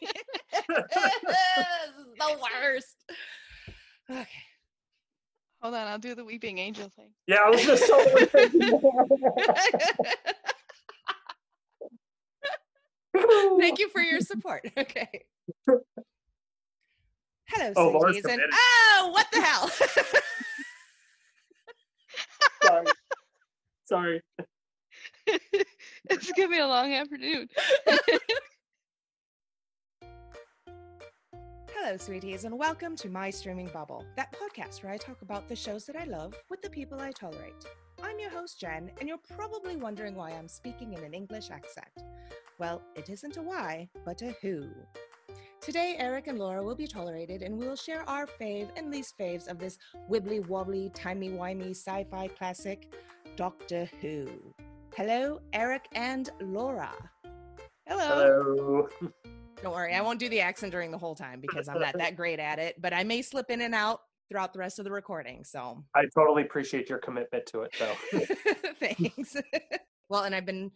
this is the worst. Okay. Hold on, I'll do the weeping angel thing. Yeah, I was just so Thank you for your support. Okay. Hello, Oh, Laura's sweeties, and oh, what the hell? Sorry. Sorry. it's gonna be a long afternoon. Hello, sweeties, and welcome to My Streaming Bubble, that podcast where I talk about the shows that I love with the people I tolerate. I'm your host, Jen, and you're probably wondering why I'm speaking in an English accent. Well, it isn't a why, but a who. Today, Eric and Laura will be tolerated, and we will share our fave and least faves of this wibbly wobbly, timey wimey sci fi classic, Doctor Who. Hello, Eric and Laura. Hello. Hello. Don't worry, I won't do the accent during the whole time because I'm not that great at it, but I may slip in and out throughout the rest of the recording. So I totally appreciate your commitment to it, though. thanks. well, and I've been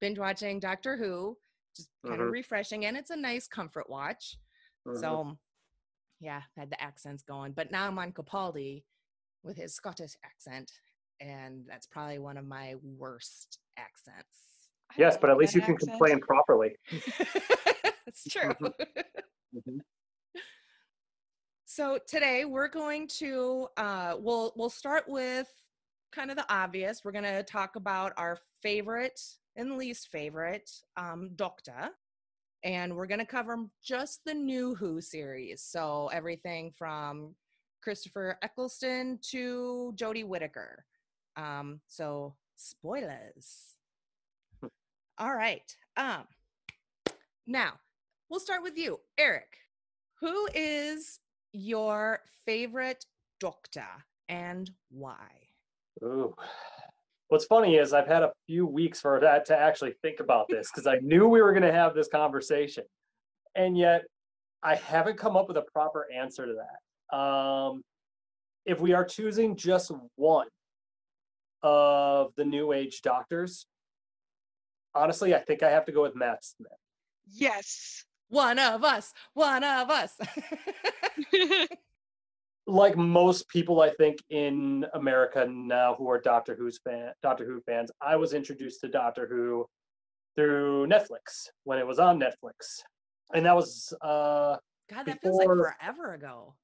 binge watching Doctor Who, just kind of Mhm. refreshing, and it's a nice comfort watch. Mhm. So yeah, had the accents going, but now I'm on Capaldi with his Scottish accent, and that's probably one of my worst accents. I yes, but at least you can accent. complain properly. That's true. Mhm. So today we're going to uh, we'll we'll start with kind of the obvious. We're going to talk about our favorite and least favorite um, Doctor, and we're going to cover just the new Who series. So everything from Christopher Eccleston to Jodie Whittaker. Um, so spoilers. All right. Um, now we'll start with you, Eric. Who is your favorite doctor and why? Ooh. What's funny is I've had a few weeks for that to actually think about this because I knew we were going to have this conversation, and yet I haven't come up with a proper answer to that. Um, if we are choosing just one of the New Age doctors, honestly, I think I have to go with Matt Smith. Yes. One of us, one of us. like most people I think in America now who are Doctor Who's fan Doctor Who fans, I was introduced to Doctor Who through Netflix when it was on Netflix. And that was uh God, that feels like forever ago.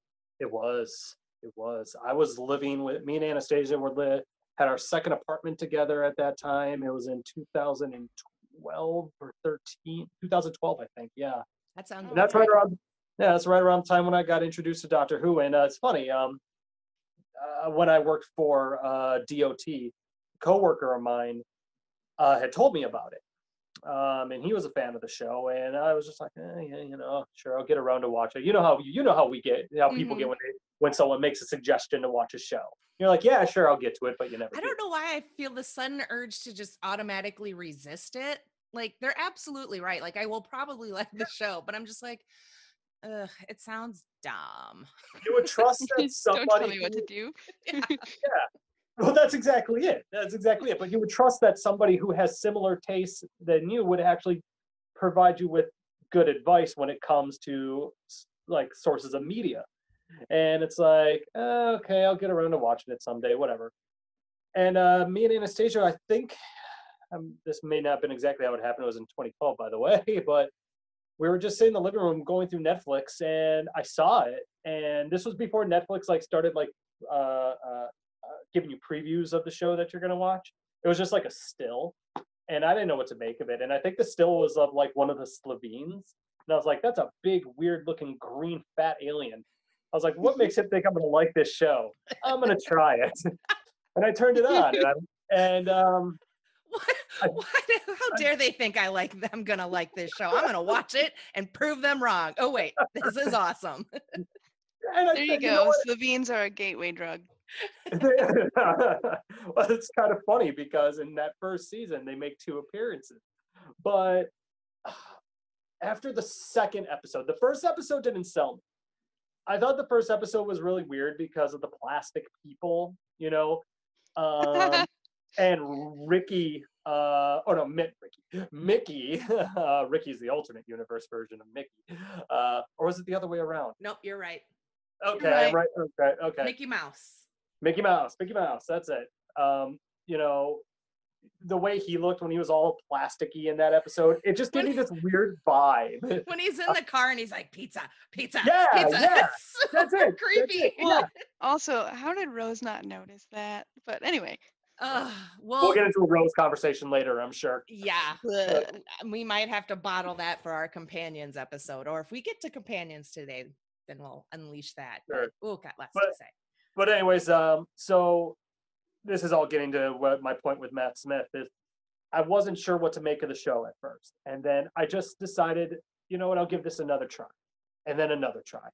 it was it was. I was living with me and Anastasia were lit had our second apartment together at that time. It was in 2012 or 13, 2012 I think. Yeah. That sounds. And that's right around yeah that's right around the time when i got introduced to doctor who and uh, it's funny um uh, when i worked for uh dot a coworker of mine uh had told me about it um and he was a fan of the show and i was just like eh, yeah, you know sure i'll get around to watch it you know how you know how we get how people get Mhm. when they when someone makes a suggestion to watch a show you're like yeah sure i'll get to it but you never I do. don't know why I feel the sudden urge to just automatically resist it. Like they're absolutely right. Like I will probably like the show, but I'm just like, ugh, it sounds dumb. you would trust that somebody. Don't tell me what to do. Yeah. Well, that's exactly it. That's exactly it. But you would trust that somebody who has similar tastes than you would actually provide you with good advice when it comes to like sources of media. And it's like, "Uh, okay, I'll get around to watching it someday, whatever. And uh, me and Anastasia, I think um, this may not have been exactly how it happened. It was in 2012, by the way, but we were just sitting in the living room going through Netflix, and I saw it. And this was before Netflix like started like uh, uh, uh, giving you previews of the show that you're going to watch. It was just like a still, and I didn't know what to make of it. And I think the still was of like one of the Slitheens, and I was like, "That's a big, weird-looking green fat alien." I was like, "What makes him think I'm going to like this show? I'm going to try it." and I turned it on, and, I, and um, What? I- Why do- how dare they think I like them? Gonna like this show? I'm gonna watch it and prove them wrong. Oh wait, this is awesome. and I, There you th- go. what? Slitheens are a gateway drug. well, it's kind of funny because in that first season they make two appearances, but after the second episode, the first episode didn't sell me. I thought the first episode was really weird because of the plastic people, you know, um, and Ricky uh, oh no, Mitt Ricky, Mickey, uh, Ricky's the alternate universe version of Mickey, uh, or was it the other way around? Nope, you're right. Okay, right. right. Okay, okay. Mickey Mouse. Mickey Mouse, Mickey Mouse. That's it. Um, you know, the way he looked when he was all plasticky in that episode, it just gave me this weird vibe. When he's in the car and he's like, pizza, pizza, Yeah, pizza. yeah, It's so That's it. that's creepy. it, Yeah. Also, how did Rose not notice that? But anyway, Ugh, well, We'll get into a Rose conversation later, I'm sure. yeah. bleh. uh, We might have to bottle that for our companions episode, or if we get to companions today, then we'll unleash that. Sure. But we've got lots But- to say. But anyways, um, so this is all getting to what my point with Matt Smith is. I wasn't sure what to make of the show at first, and then I just decided, you know what, I'll give this another try, and then another try,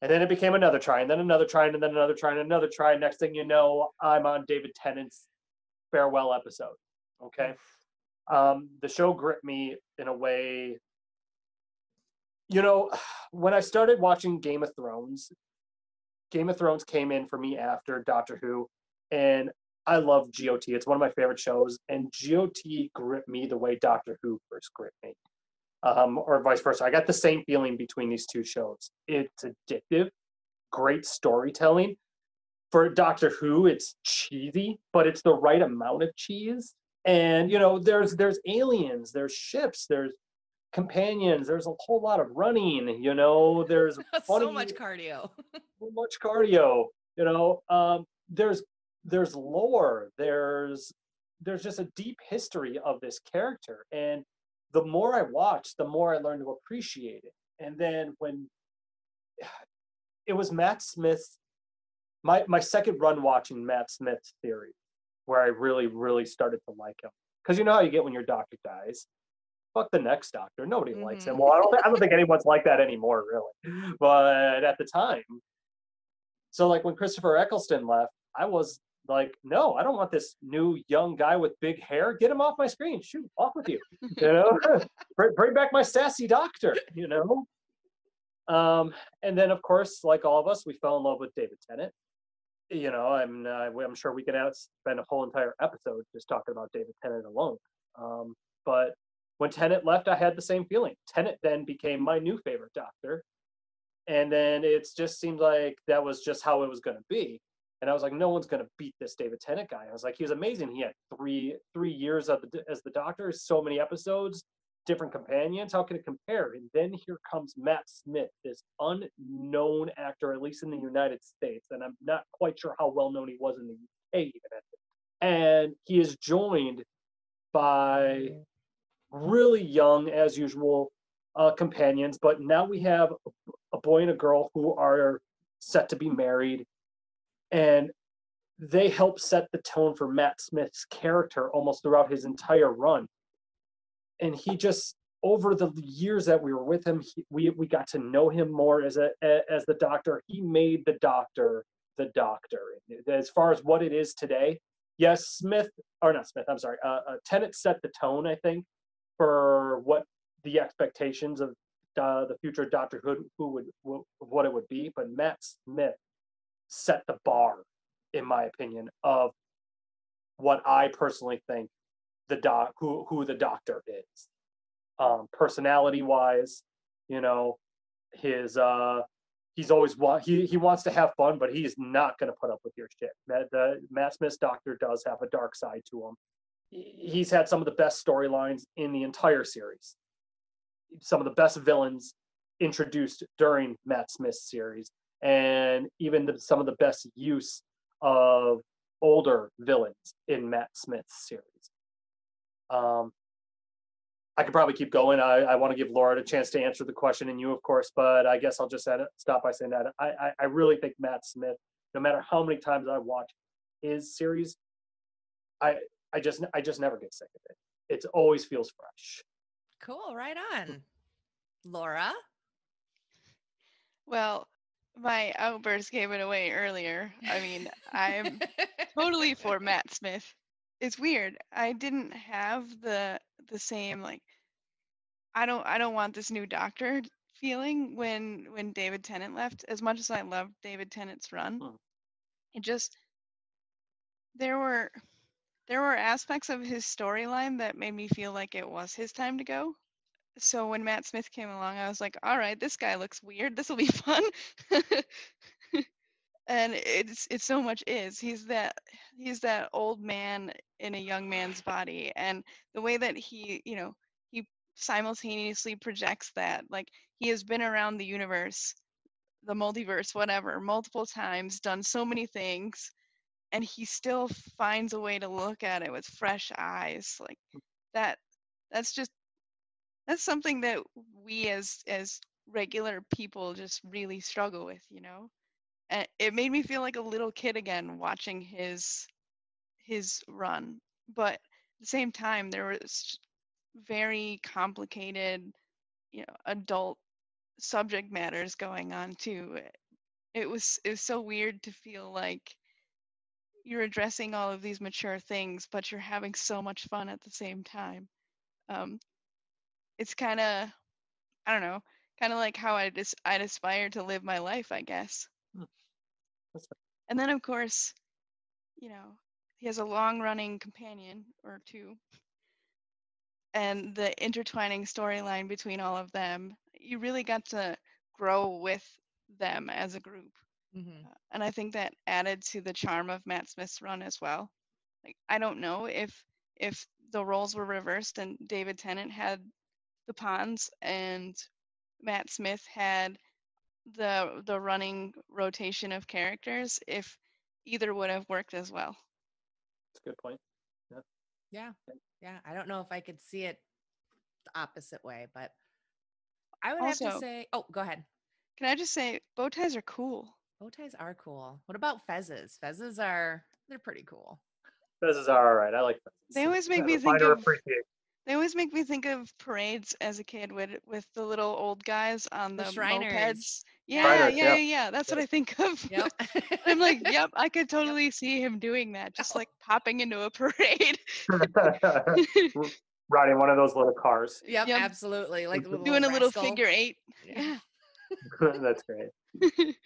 and then it became another try, and then another try, and then another try, and another try. Next thing you know, I'm on David Tennant's farewell episode. Okay, um, the show gripped me in a way. You know, when I started watching Game of Thrones, Game of Thrones came in for me after Doctor Who, and I love GOT. It's one of my favorite shows, and GOT gripped me the way Doctor Who first gripped me, um, or vice versa. I got the same feeling between these two shows. It's addictive, great storytelling. For Doctor Who, it's cheesy, but it's the right amount of cheese. And you know, there's there's aliens, there's ships, there's companions, there's a whole lot of running. You know, there's so much cardio. so much cardio you know um there's there's lore there's there's just a deep history of this character. And the more i watch the more i learn to appreciate it. And then when it was matt smith my my second run watching matt smith's theory where i really really started to like him. Because you know how you get when your doctor dies? Fuck the next doctor. Nobody likes him. Mhm. well i don't i don't think anyone's like that anymore really. But at the time so like when Christopher Eccleston left, I was like, no, I don't want this new young guy with big hair. Get him off my screen. Shoot, off with you. You know, bring, back my sassy doctor. You know. Um, and then of course, like all of us, we fell in love with David Tennant. You know, I'm uh, I'm sure we could spend a whole entire episode just talking about David Tennant alone. Um, but when Tennant left, I had the same feeling. Tennant then became my new favorite doctor and then it just seemed like that was just how it was going to be and i was like no one's going to beat this david tennant guy. I was like he was amazing. He had three three years of the, as the doctor so many episodes different companions. How can it compare? And then here comes matt smith this unknown actor at least in the united states and i'm not quite sure how well known he was in the uk even and he is joined by really young as usual uh, companions but now we have a boy and a girl who are set to be married and they help set the tone for Matt Smith's character almost throughout his entire run. And he just over the years that we were with him he, we we got to know him more as a as the doctor. He made the doctor the doctor. As far as what it is today yes smith or not smith i'm sorry uh, uh Tennant set the tone i think for what the expectations of uh, the future Doctor Who, who would wh- what it would be, but Matt Smith set the bar, in my opinion, of what I personally think the doc who who the Doctor is, um, personality wise, you know, his uh, he's always want he he wants to have fun, but he's not going to put up with your shit. Matt, the Matt Smith's Doctor does have a dark side to him. He's had some of the best storylines in the entire series some of the best villains introduced during Matt Smith's series, and even the, some of the best use of older villains in Matt Smith's series. Um, I could probably keep going. I, I want to give Laura a chance to answer the question, and you, of course, but I guess I'll just end it, stop by saying that I, I, I really think Matt Smith, no matter how many times I watch his series, I I just I just never get sick of it. It always feels fresh. Cool, right on. Laura? Well, my outburst gave it away earlier. I mean, I'm totally for Matt Smith. It's weird. I didn't have the the same like I don't I don't want this new doctor feeling when when David Tennant left as much as I loved David Tennant's run. Hmm. It just there were there were aspects of his storyline that made me feel like it was his time to go. So when Matt Smith came along, I was like, all right, this guy looks weird. This will be fun. and it's it's so much is. He's that he's that old man in a young man's body. And the way that he, you know, he simultaneously projects that, like he has been around the universe, the multiverse, whatever, multiple times, done so many things and he still finds a way to look at it with fresh eyes like that that's just that's something that we as as regular people just really struggle with you know and it made me feel like a little kid again watching his his run but at the same time there was very complicated you know adult subject matters going on too it was it was so weird to feel like you're addressing all of these mature things, but you're having so much fun at the same time. Um, it's kind of, I don't know, kind of like how I just I'd aspire to live my life, I guess. Hmm. And then of course, you know, he has a long-running companion or two, and the intertwining storyline between all of them. You really got to grow with them as a group. Mm-hmm. Uh, and I think that added to the charm of Matt Smith's run as well. Like I don't know if if the roles were reversed and David Tennant had the Ponds and Matt Smith had the the running rotation of characters, if either would have worked as well. That's a good point. Yeah. Yeah. Yeah. I don't know if I could see it the opposite way, but I would also, have to say, oh, go ahead. Can I just say bow ties are cool. Bow ties are cool. What about fezzes? Fezzes are they're pretty cool. Fezzes are all right. I like fezzes. They always make me think of They always make me think of parades as a kid with with the little old guys on the, the Shriners. mopeds. Yeah, Shriners, yeah, yeah, yeah. That's yep. what I think of. Yep. I'm like, yep, I could totally yep. see him doing that, just like popping into a parade. Riding one of those little cars. Yep, yep. absolutely. Like doing a little figure eight. Yeah. That's great.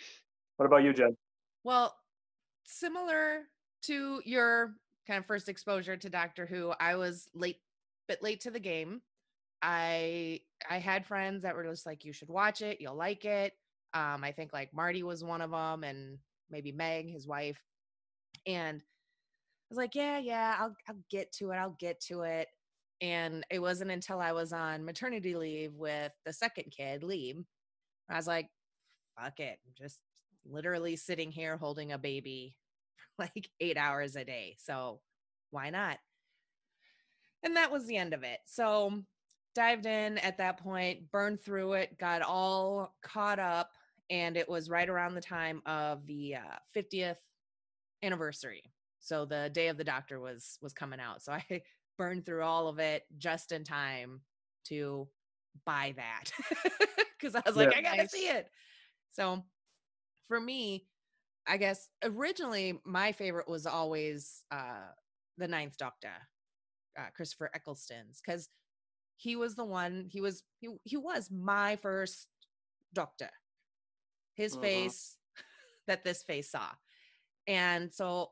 What about you, Jen? Well, similar to your kind of first exposure to Doctor Who, I was late, bit late to the game. I I had friends that were just like, "You should watch it. You'll like it." Um, I think like Marty was one of them, and maybe Meg, his wife. And I was like, "Yeah, yeah, I'll I'll get to it. I'll get to it." And it wasn't until I was on maternity leave with the second kid, Lee, I was like, "Fuck it, just literally sitting here holding a baby like eight hours a day. So why not? And that was the end of it. So dived in at that point, burned through it, got all caught up, and it was right around the time of the uh, 50th anniversary. So the day of the doctor was was coming out. So I burned through all of it just in time to buy that because I was like, yeah. I gotta see it. So for me, I guess originally my favorite was always uh, the Ninth Doctor, uh, Christopher Eccleston's, because he was the one. He was he he was my first Doctor. His uh-huh. face that this face saw, and so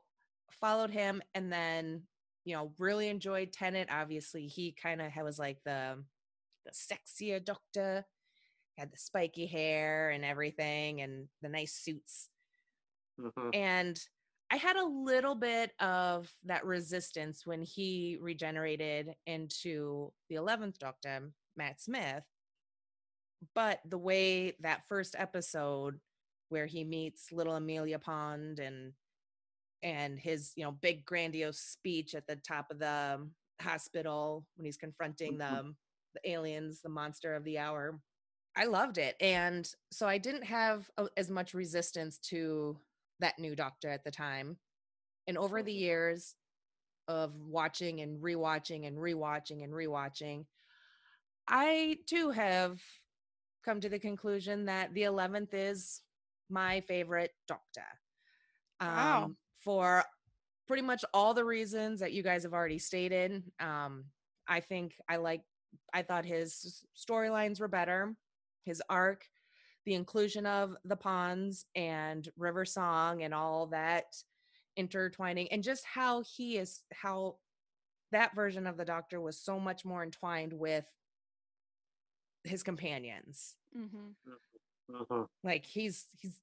followed him, and then you know really enjoyed Tennant. Obviously, he kind of was like the the sexier Doctor had the spiky hair and everything and the nice suits. Mm-hmm. And I had a little bit of that resistance when he regenerated into the 11th Doctor, Matt Smith. But the way that first episode where he meets little Amelia Pond and and his, you know, big grandiose speech at the top of the hospital when he's confronting mm-hmm. the the aliens, the monster of the hour. I loved it. And so I didn't have as much resistance to that new doctor at the time. And over the years of watching and rewatching and rewatching and rewatching, I too have come to the conclusion that the 11th is my favorite doctor. Um, wow. For pretty much all the reasons that you guys have already stated. Um, I think I like, I thought his storylines were better his arc, the inclusion of the ponds and River Song and all that intertwining and just how he is how that version of the doctor was so much more entwined with his companions hmm Mhm. like he's he's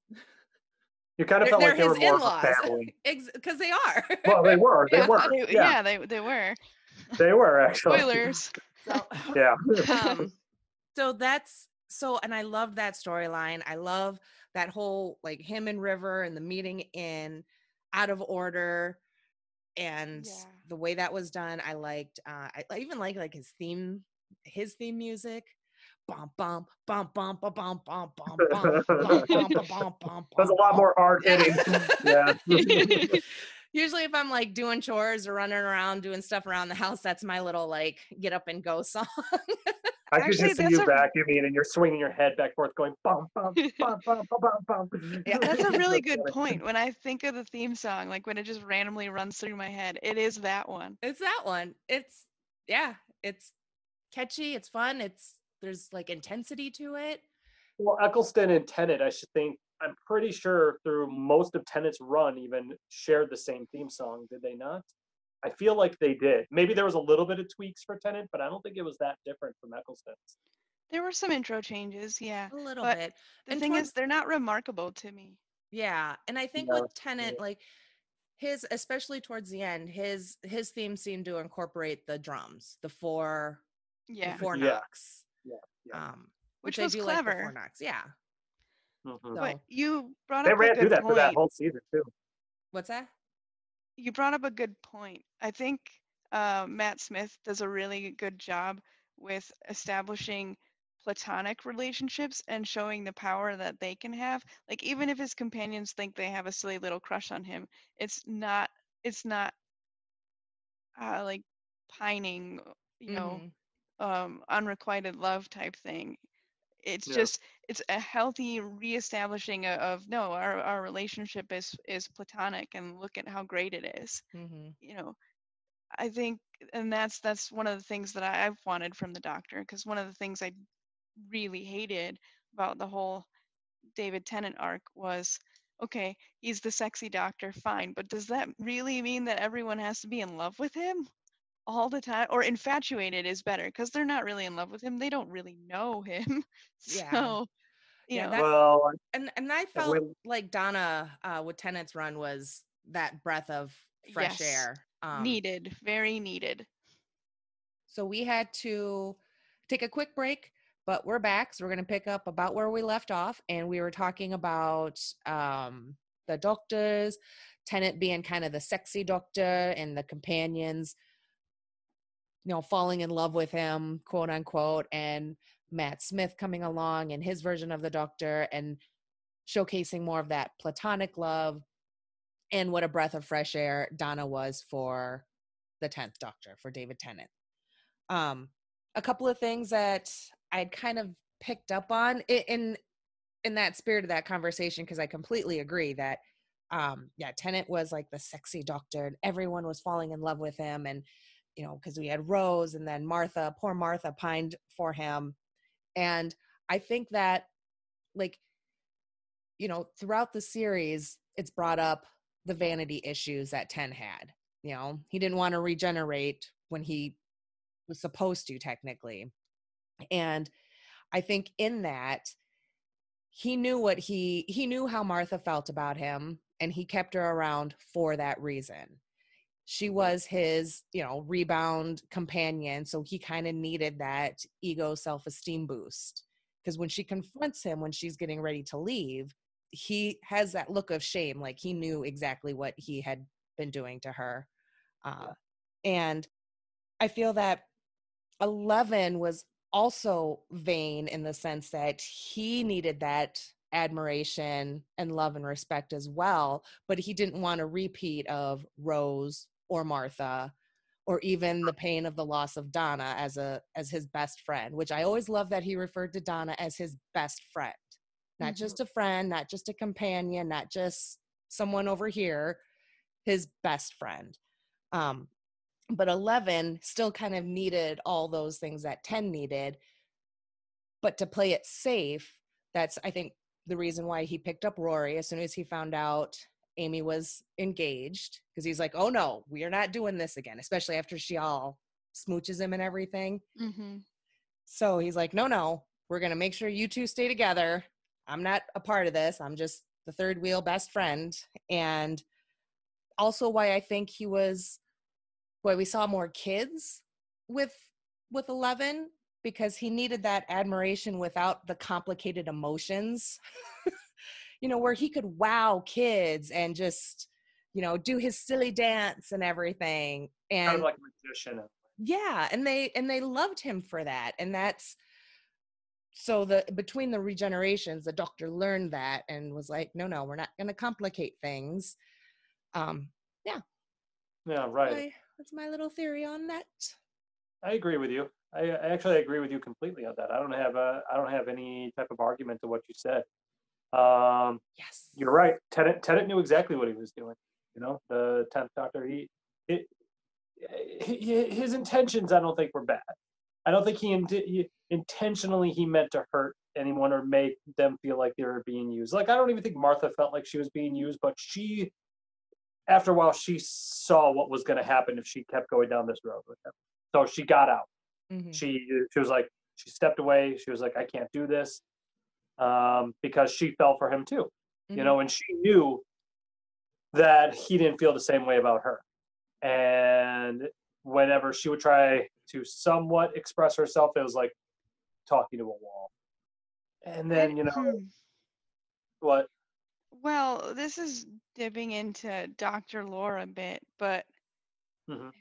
You kind of they're, felt they're like they were his more a in-laws family. because they are Well, they were. They Yeah. were. Yeah, yeah. they they were. they were actually. Spoilers. So- Yeah. um so that's so and i love that storyline i love that whole like him and river and the meeting in out of order and Yeah. the way that was done i liked uh i, I even like like his theme his theme music bum bum bum bum bum bum bum bum bum bum bum bum bum bum There's a lot more hard hitting. Yeah. Usually, if I'm like doing chores or running around doing stuff around the house, that's my little like get up and go song. I could Actually, just see you a- vacuuming and you're swinging your head back and forth, going bum bum bum bum bum bum bum. Yeah, That's a really good point. When I think of the theme song, like when it just randomly runs through my head, it is that one. it's that one. It's yeah, it's catchy. It's fun. It's there's like intensity to it. Well, Eccleston and Tennant, I should think. I'm pretty sure through most of Tennant's run, even shared the same theme song. Did they not? I feel like they did. Maybe there was a little bit of tweaks for Tennant, but I don't think it was that different from Eccleston's. There were some intro changes, yeah. A little But bit. The And thing towards- is, they're not remarkable to me. Yeah, and I think No, with Tennant, like his, especially towards the end, his his theme seemed to incorporate the drums, the four, Yeah, the four Yeah. knocks. Yeah, yeah. Um, which I was do like the clever. four knocks. Yeah. Mhm. So But you brought They up a ran good through that point. for that whole season too. what's that? you brought up a good point. I think uh, Matt Smith does a really good job with establishing platonic relationships and showing the power that they can have. Like even if his companions think they have a silly little crush on him, it's not. It's not uh, like pining, you know, Mhm. um, unrequited love type thing. It's Yeah. just it's a healthy reestablishing o- of no, our our relationship is is platonic, and look at how great it is Mhm. you know i think and that's that's one of the things that I, i've wanted from the doctor because one of the things i really hated about the whole david tennant arc was okay he's the sexy doctor fine but does that really mean that everyone has to be in love with him all the time or infatuated is better because they're not really in love with him they don't really know him Yeah. so you Yeah, know that- Well, And and I felt when- like Donna uh, with Tennant's run was that breath of fresh Yes. air. Um, needed very needed So we had to take a quick break, but we're back. So we're going to pick up about where we left off. And we were talking about um, the doctors, Tennant being kind of the sexy doctor, and the companions, you know, falling in love with him, quote unquote, and Matt Smith coming along and his version of the doctor and showcasing more of that platonic love and what a breath of fresh air Donna was for the 10th doctor for David Tennant. Um, a couple of things that I'd kind of picked up on in in that spirit of that conversation because I completely agree that um yeah Tennant was like the sexy doctor and everyone was falling in love with him and you know because we had Rose and then Martha poor Martha pined for him. And I think that like you know throughout the series it's brought up the vanity issues that Ten had you know? He didn't want to regenerate when he was supposed to technically. And i think in that he knew what he he knew how martha felt about him and he kept her around for that reason she was his you know rebound companion so he kind of needed that ego self-esteem boost because when she confronts him when she's getting ready to leave he has that look of shame like he knew exactly what he had been doing to her uh, and i feel that 11 was also vain in the sense that he needed that admiration and love and respect as well but he didn't want a repeat of rose or martha or even the pain of the loss of donna as a as his best friend which i always love that he referred to donna as his best friend not Mhm. just a friend not just a companion not just someone over here his best friend um but 11 still kind of needed all those things that 10 needed but to play it safe that's i think the reason why he picked up rory as soon as he found out Amy was engaged because he's like, oh no, we are not doing this again, especially after she all smooches him and everything. Mm-hmm. So he's like, no, no, we're going to make sure you two stay together. I'm not a part of this. I'm just the third wheel best friend. And also why I think he was, why we saw more kids with with 11 because he needed that admiration without the complicated emotions you know where he could wow kids and just you know do his silly dance and everything and kind of like a magician. yeah and they and they loved him for that and that's so the between the regenerations the doctor learned that and was like no no we're not going to complicate things um yeah Yeah, right. I- that's my little theory on that I agree with you. I, I actually agree with you completely on that. I don't have a, I don't have any type of argument to what you said. Um, yes you're right. Tennant, Tennant knew exactly what he was doing. You know, the tenth Doctor. He, it, he, his intentions, I don't think were bad. I don't think he, int- he intentionally he meant to hurt anyone or make them feel like they were being used. Like I don't even think Martha felt like she was being used, but she, after a while, she saw what was going to happen if she kept going down this road with him. So she got out Mhm. she she was like she stepped away she was like i can't do this um because she fell for him too you Mhm. know and she knew that he didn't feel the same way about her and whenever she would try to somewhat express herself it was like talking to a wall and then you know Hmm. what Well, this is dipping into Dr. Laura a bit, but Mhm.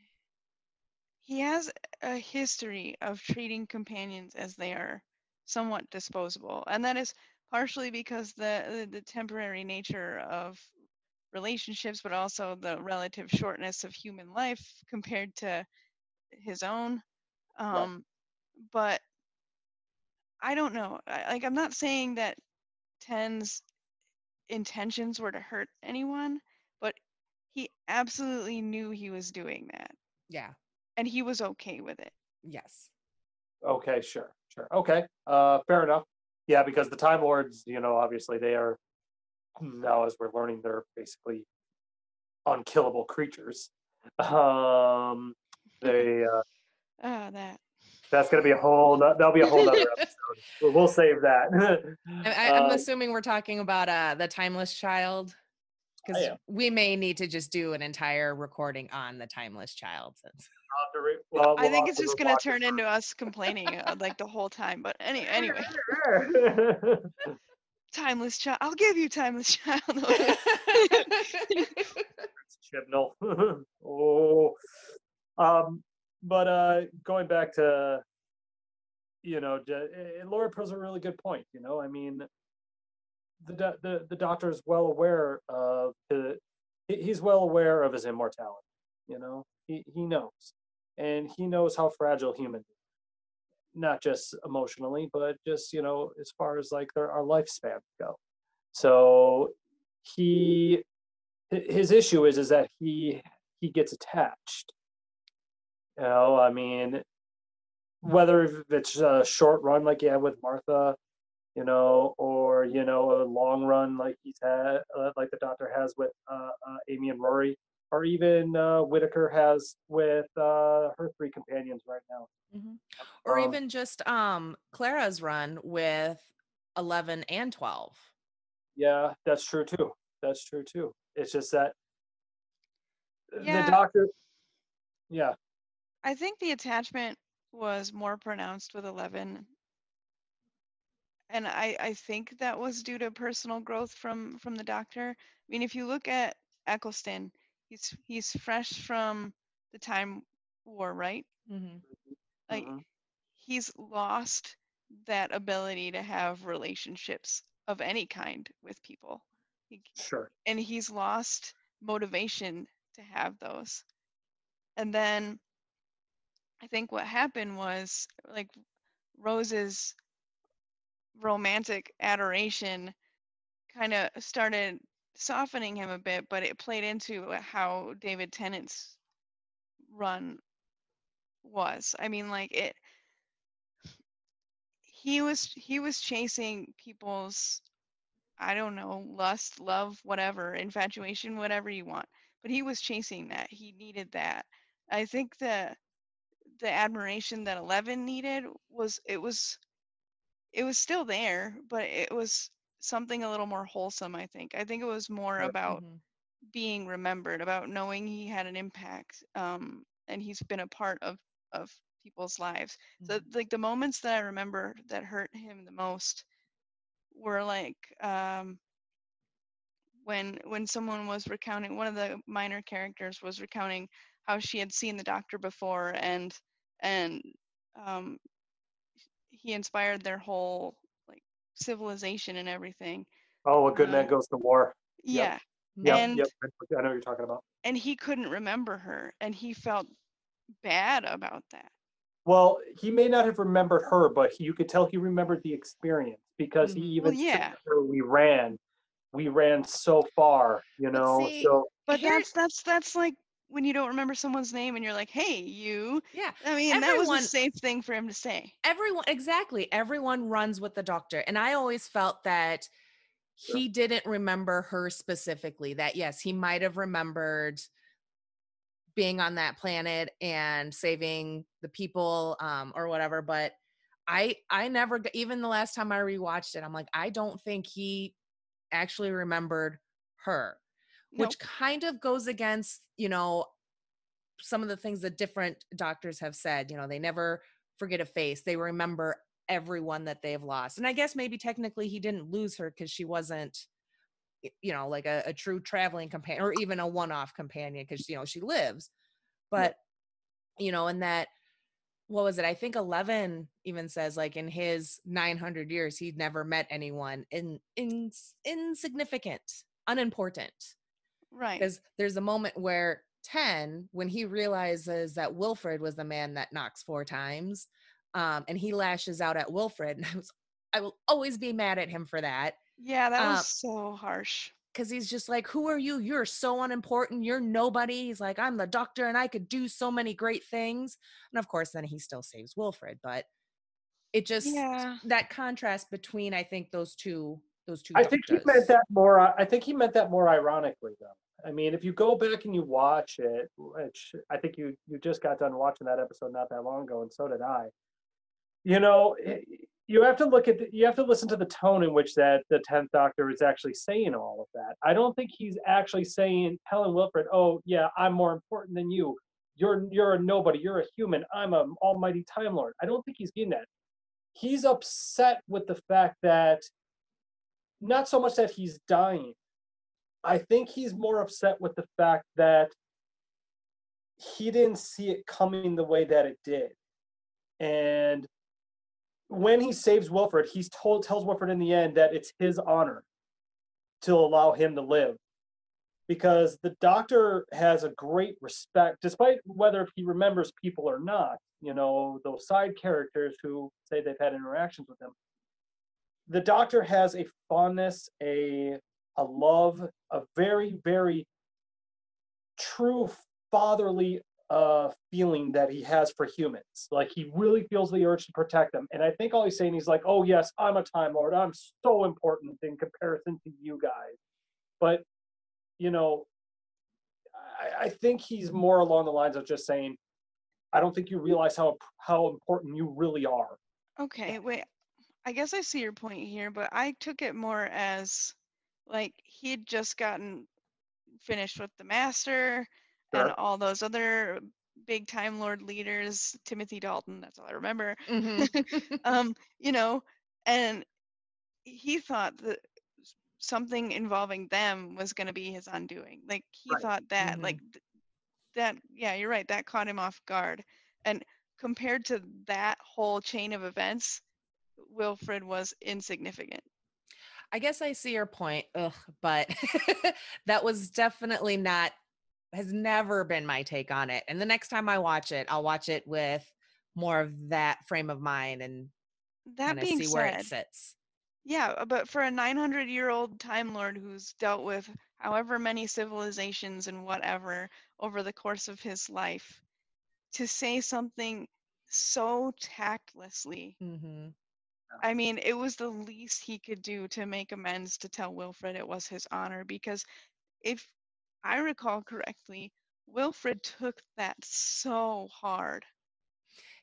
he has a history of treating companions as they are somewhat disposable, and that is partially because the the, the temporary nature of relationships, but also the relative shortness of human life compared to his own. Um, But I don't know. I, like, I'm not saying that Ten's intentions were to hurt anyone, but he absolutely knew he was doing that, yeah and he was okay with it. yes okay sure sure. Okay. Uh fair enough. Yeah because the time lords you know obviously they are now as we're learning they're basically unkillable creatures. Um they uh Ah, that. that's gonna be a whole that'll be a whole nother episode. We'll, save that. I, I'm Um, assuming we're talking about uh the timeless child because we may need to just do an entire recording on the timeless child since I'll have to re- well, I think it's just gonna turn into us complaining uh, like the whole time. But any anyway, timeless child. I'll give you timeless child. Chibnall. oh, um, but uh, going back to, you know, d- eh, Laura pros a really good point. You know, I mean, the do- the the doctor is well aware of the, he's well aware of his immortality. You know, he he knows, and he knows how fragile human, not just emotionally, but just you know, as far as like their our lifespan go. So he his issue is is that he he gets attached you know i mean whether it's a short run like you had with martha you know or you know a long run like he's had uh, like the doctor has with uh, uh, amy and rory or even uh, whittaker has with uh, her three companions right now Mhm. or Um, even just um clara's run with 11 and 12 yeah that's true too that's true too it's just that Yeah. the doctor yeah I think the attachment was more pronounced with Eleven, and I I think that was due to personal growth from from the Doctor. I mean, if you look at Eccleston, he's he's fresh from the time war, right? mm-hmm. Like mhm, he's lost that ability to have relationships of any kind with people. He, sure and he's lost motivation to have those. And then I think what happened was like Rose's romantic adoration kind of started softening him a bit, but it played into uh, how David Tennant's run was. I mean, like it he was he was chasing people's I don't know, lust, love, whatever, infatuation, whatever you want. But he was chasing that. He needed that. I think the the admiration that Eleven needed was it was it was still there, but it was something a little more wholesome, I think. I think it was more about Mhm. being remembered, about knowing he had an impact, um, and he's been a part of of people's lives. So Mhm. like the moments that I remember that hurt him the most were like um, when when someone was recounting one of the minor characters was recounting how she had seen the doctor before and and um, he inspired their whole civilization and everything. Oh, a good man Uh, goes to war. Yeah. Yep, And yep. I know what you're talking about. and he couldn't remember her and he felt bad about that. Well, he may not have remembered her, but he, you could tell he remembered the experience because he Mhm. even Well, yeah. to her, we ran, we ran so far, you But know. see, so But that's that's that's like when you don't remember someone's name and you're like, "Hey, you." Yeah. I mean, that was Everyone- a safe thing for him to say. everyone exactly everyone runs with the doctor and i always felt that Sure. he didn't remember her specifically that yes he might have remembered being on that planet and saving the people um or whatever but i i never even the last time i rewatched it i'm like i don't think he actually remembered her Nope. which kind of goes against you know some of the things that different doctors have said you know they never forget a face they remember everyone that they've lost. And i guess maybe technically he didn't lose her because she wasn't you know like a, a true traveling companion or even a one-off companion because you know she lives. But you know and that what was it? I think 11 even says like in his 900 years he'd never met anyone in, in insignificant unimportant Right. because there's a moment where 10 when he realizes that wilfred was the man that knocks four times um, and he lashes out at wilfred and i was i will always be mad at him for that Yeah, that uh, was so harsh. because he's just like who are you you're so unimportant you're nobody he's like i'm the doctor and i could do so many great things and of course then he still saves wilfred but it just Yeah. that contrast between i think those two those two I think he meant that more. I think he meant that more ironically, though. I mean, if you go back and you watch it, which I think you you just got done watching that episode not that long ago, and so did I. You know, i- you have to look at the, you have to listen to the tone in which that the tenth Doctor is actually saying all of that. I don't think he's actually saying Helen Wilfred, "Oh yeah, I'm more important than you. You're you're a nobody. You're a human. I'm a almighty Time Lord." I don't think he's getting that. He's upset with the fact that not so much that he's dying. I think he's more upset with the fact that he didn't see it coming the way that it did. And when he saves Wilfred, he's told tells Wilfred in the end that it's his honor to allow him to live. Because the doctor has a great respect, despite whether he remembers people or not, you know, those side characters who say they've had interactions with him the doctor has a fondness, a a love, a very very true fatherly uh feeling that he has for humans. Like he really feels the urge to protect them. And I think all he's saying he's like, "Oh yes, I'm a time lord. I'm so important in comparison to you guys." But you know, I, I think he's more along the lines of just saying, "I don't think you realize how how important you really are." Okay, wait. I guess I see your point here, but I took it more as like he'd just gotten finished with the master and all those other big time lord leaders, Timothy Dalton, that's all I remember. Mhm. um, you know, and he thought that something involving them was going to be his undoing. Like he Right. thought that, Mhm. like th- that. Yeah, you're right. That caught him off guard. And compared to that whole chain of events, Wilfred was insignificant. I guess I see your point. Ugh, but that was definitely not has never been my take on it. And the next time I watch it, I'll watch it with more of that frame of mind and That kind of being see where said, it sits. yeah, uh, but for a 900 year old Time Lord who's dealt with however many civilizations and whatever over the course of his life, to say something so tactlessly hmm I mean, it was the least he could do to make amends to tell Wilfred it was his honor because if I recall correctly, Wilfred took that so hard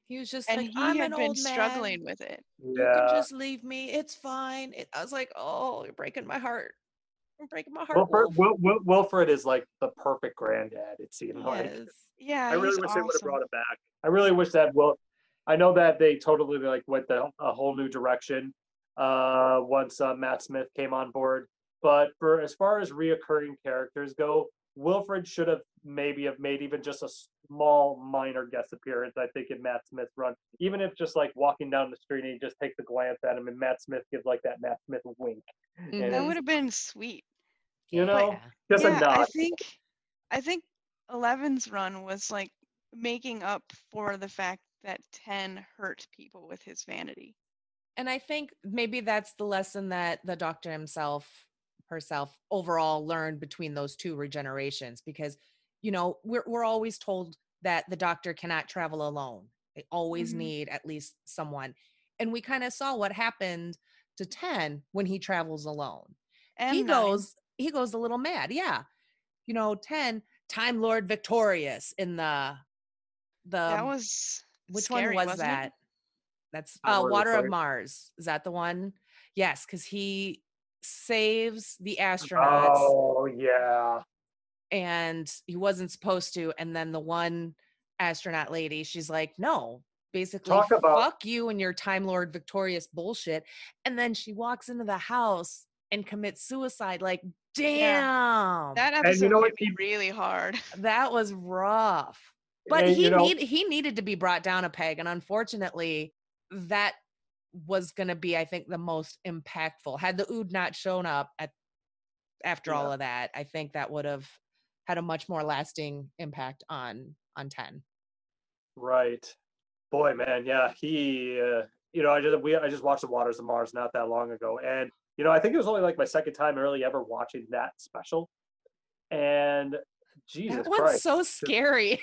He was just and like, he I'm had an been old man. struggling with it. You can just leave me. It's fine. It, I was like, oh, you're breaking my heart. You're breaking my heart. Wilfred, Wil, Wil, Wilfred is like the perfect granddad. It seemed like. Yes. Yeah, I really he's wish they would have brought it back. I really wish that. Well, I know that they totally like went the, a whole new direction uh, once uh, Matt Smith came on board. But for as far as reoccurring characters go, Wilfred should have maybe have made even just a small minor guest appearance. I think in Matt Smith's run, even if just like walking down the street and he just takes a glance at him, and Matt Smith gives like that Matt Smith wink. Mhm. That would have been sweet. You But- know, Yeah. just a nod. I think I think Eleven's run was like making up for the fact that Ten hurt people with his vanity. And I think maybe that's the lesson that the doctor himself, herself, overall learned between those two regenerations because, you know, we're, we're always told that the doctor cannot travel alone. They always Mhm. need at least someone. And we kind of saw what happened to 10 when he travels alone. And he nine. goes, he goes a little mad. Yeah. You know, 10, Time Lord Victorious in the, the, that was which scary, one was wasn't it? that? That's uh, Lord Water of Victorious. Mars. Is that the one? Yes, because he saves the astronauts Oh yeah. and he wasn't supposed to. And then the one astronaut lady, she's like, no, basically, Talk about- fuck you and your Time Lord Victorious bullshit. And then she walks into the house and commits suicide. Like, damn, That And episode you know hit what? me really hard. that was rough. But And, he you know- need he needed to be brought down a peg, and unfortunately, that was going to be, I think, the most impactful. Had the Ood not shown up at after all of that, I think that would have had a much more lasting impact on on ten. Right. Boy, man, yeah, he. Uh, you know, I just we I just watched the Waters of Mars not that long ago, and you know, I think it was only like my second time really ever watching that special, and Jesus that one's Christ, so scary.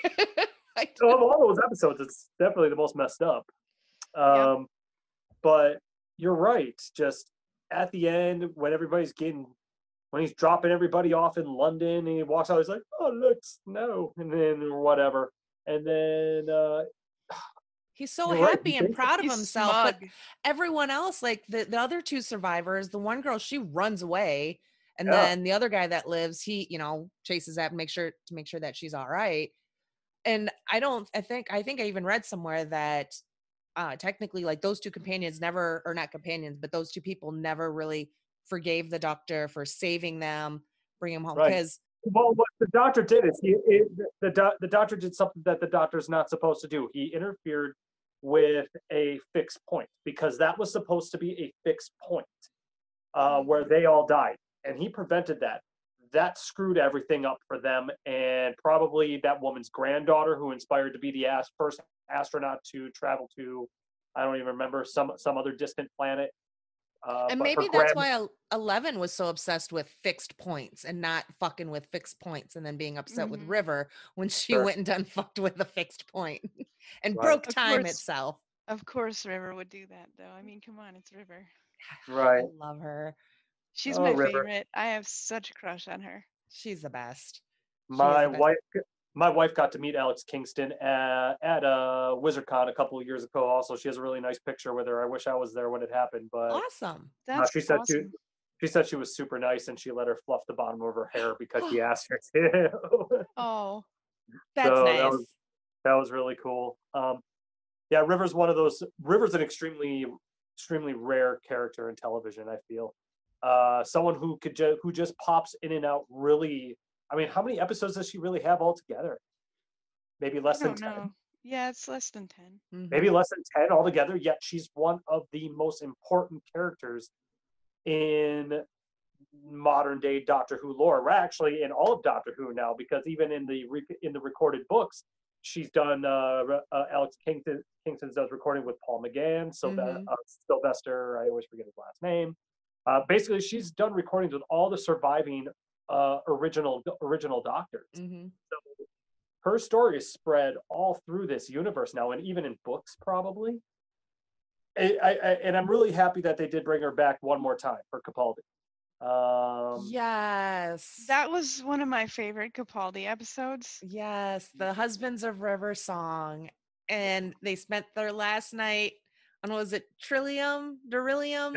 I of all those episodes, it's definitely the most messed up. Yeah. Um, but you're right. Just at the end, when everybody's getting, when he's dropping everybody off in London, and he walks out, he's like, "Oh, look, snow," and then whatever, and then uh, He's so You're right, happy he and proud of He's himself, but everyone else, like the, the other two survivors, the one girl, she runs away. And Yeah. then the other guy that lives, he, you know, chases that make sure to make sure that she's all right. And I don't I think I think I even read somewhere that uh technically like those two companions never or not companions, but those two people never really forgave the doctor for saving them, bring him home. Right. Because Well, what the doctor did is he it, the do, the doctor did something that the doctor's not supposed to do. He interfered with a fixed point because that was supposed to be a fixed point uh, where they all died, and he prevented that. That screwed everything up for them, and probably that woman's granddaughter, who inspired to be the ast- first astronaut to travel to, I don't even remember some some other distant planet. Uh, and maybe that's grand- why Eleven was so obsessed with fixed points and not fucking with fixed points, and then being upset with Mhm. River when she Sure. went and done fucked with a fixed point and Right. broke Of time course. itself. Of course, River would do that, though. I mean, come on, it's River. Right. I love her. She's Oh, my River. favorite. I have such a crush on her. She's the best. She is my the best. wife my wife got to meet alex kingston at, at uh wizardcon a couple of years ago also she has a really nice picture with her i wish i was there when it happened but Awesome. uh, That's she said she, awesome. she said she was super nice and she let her fluff the bottom of her hair because she asked her to Oh, That's So that nice. was- that was really cool um yeah river's one of those river's an extremely extremely rare character in television i feel uh someone who could ju- who just pops in and out really i mean how many episodes does she really have altogether maybe less than don't 10 know. Yeah, it's less than 10. Mhm. maybe less than 10 altogether yet she's one of the most important characters in modern day doctor who lore we're actually in all of doctor who now because even in the re- in the recorded books she's done uh, uh alex kingston kingston does recording with paul mcgann Sylve- Mhm. uh, sylvester i always forget his last name uh, basically she's done recordings with all the surviving uh, original original doctors Mhm. so her story is spread all through this universe now and even in books probably I, I, I- and I'm really happy that they did bring her back one more time for Capaldi. Um, yes. That was one of my favorite Capaldi episodes. Yes, the Husbands of River song. And they spent their last night on what was it Trillium? Darillium?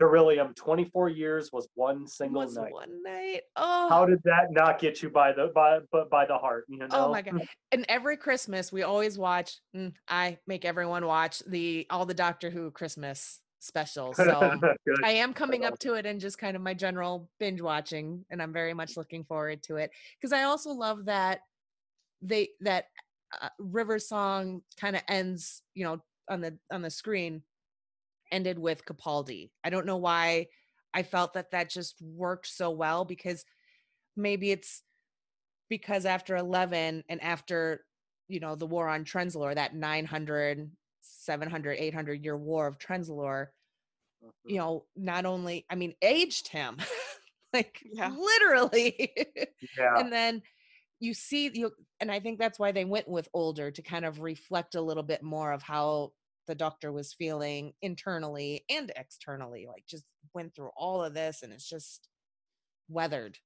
Darillium, 24 years was one single was night. one night. Oh, How did that not get you by the by but by the heart? You know. oh my god! And every Christmas we always watch. mm, I make everyone watch the all the Doctor Who Christmas specials. So I am coming up to it and just kind of my general binge watching, and I'm very much looking forward to it because I also love that they that uh, River song kind of ends, you know, on the on the screen, ended with Capaldi. I don't know why I felt that that just worked so well because maybe it's because after 11 and after you know the war on Trenzalore, that 900 700 800 year war of Trenzalore Mm-hmm. you know, not only, I mean, aged him, like Yeah. literally. yeah. and then you see, you, and I think that's why they went with older to kind of reflect a little bit more of how the doctor was feeling internally and externally, like just went through all of this and it's just weathered,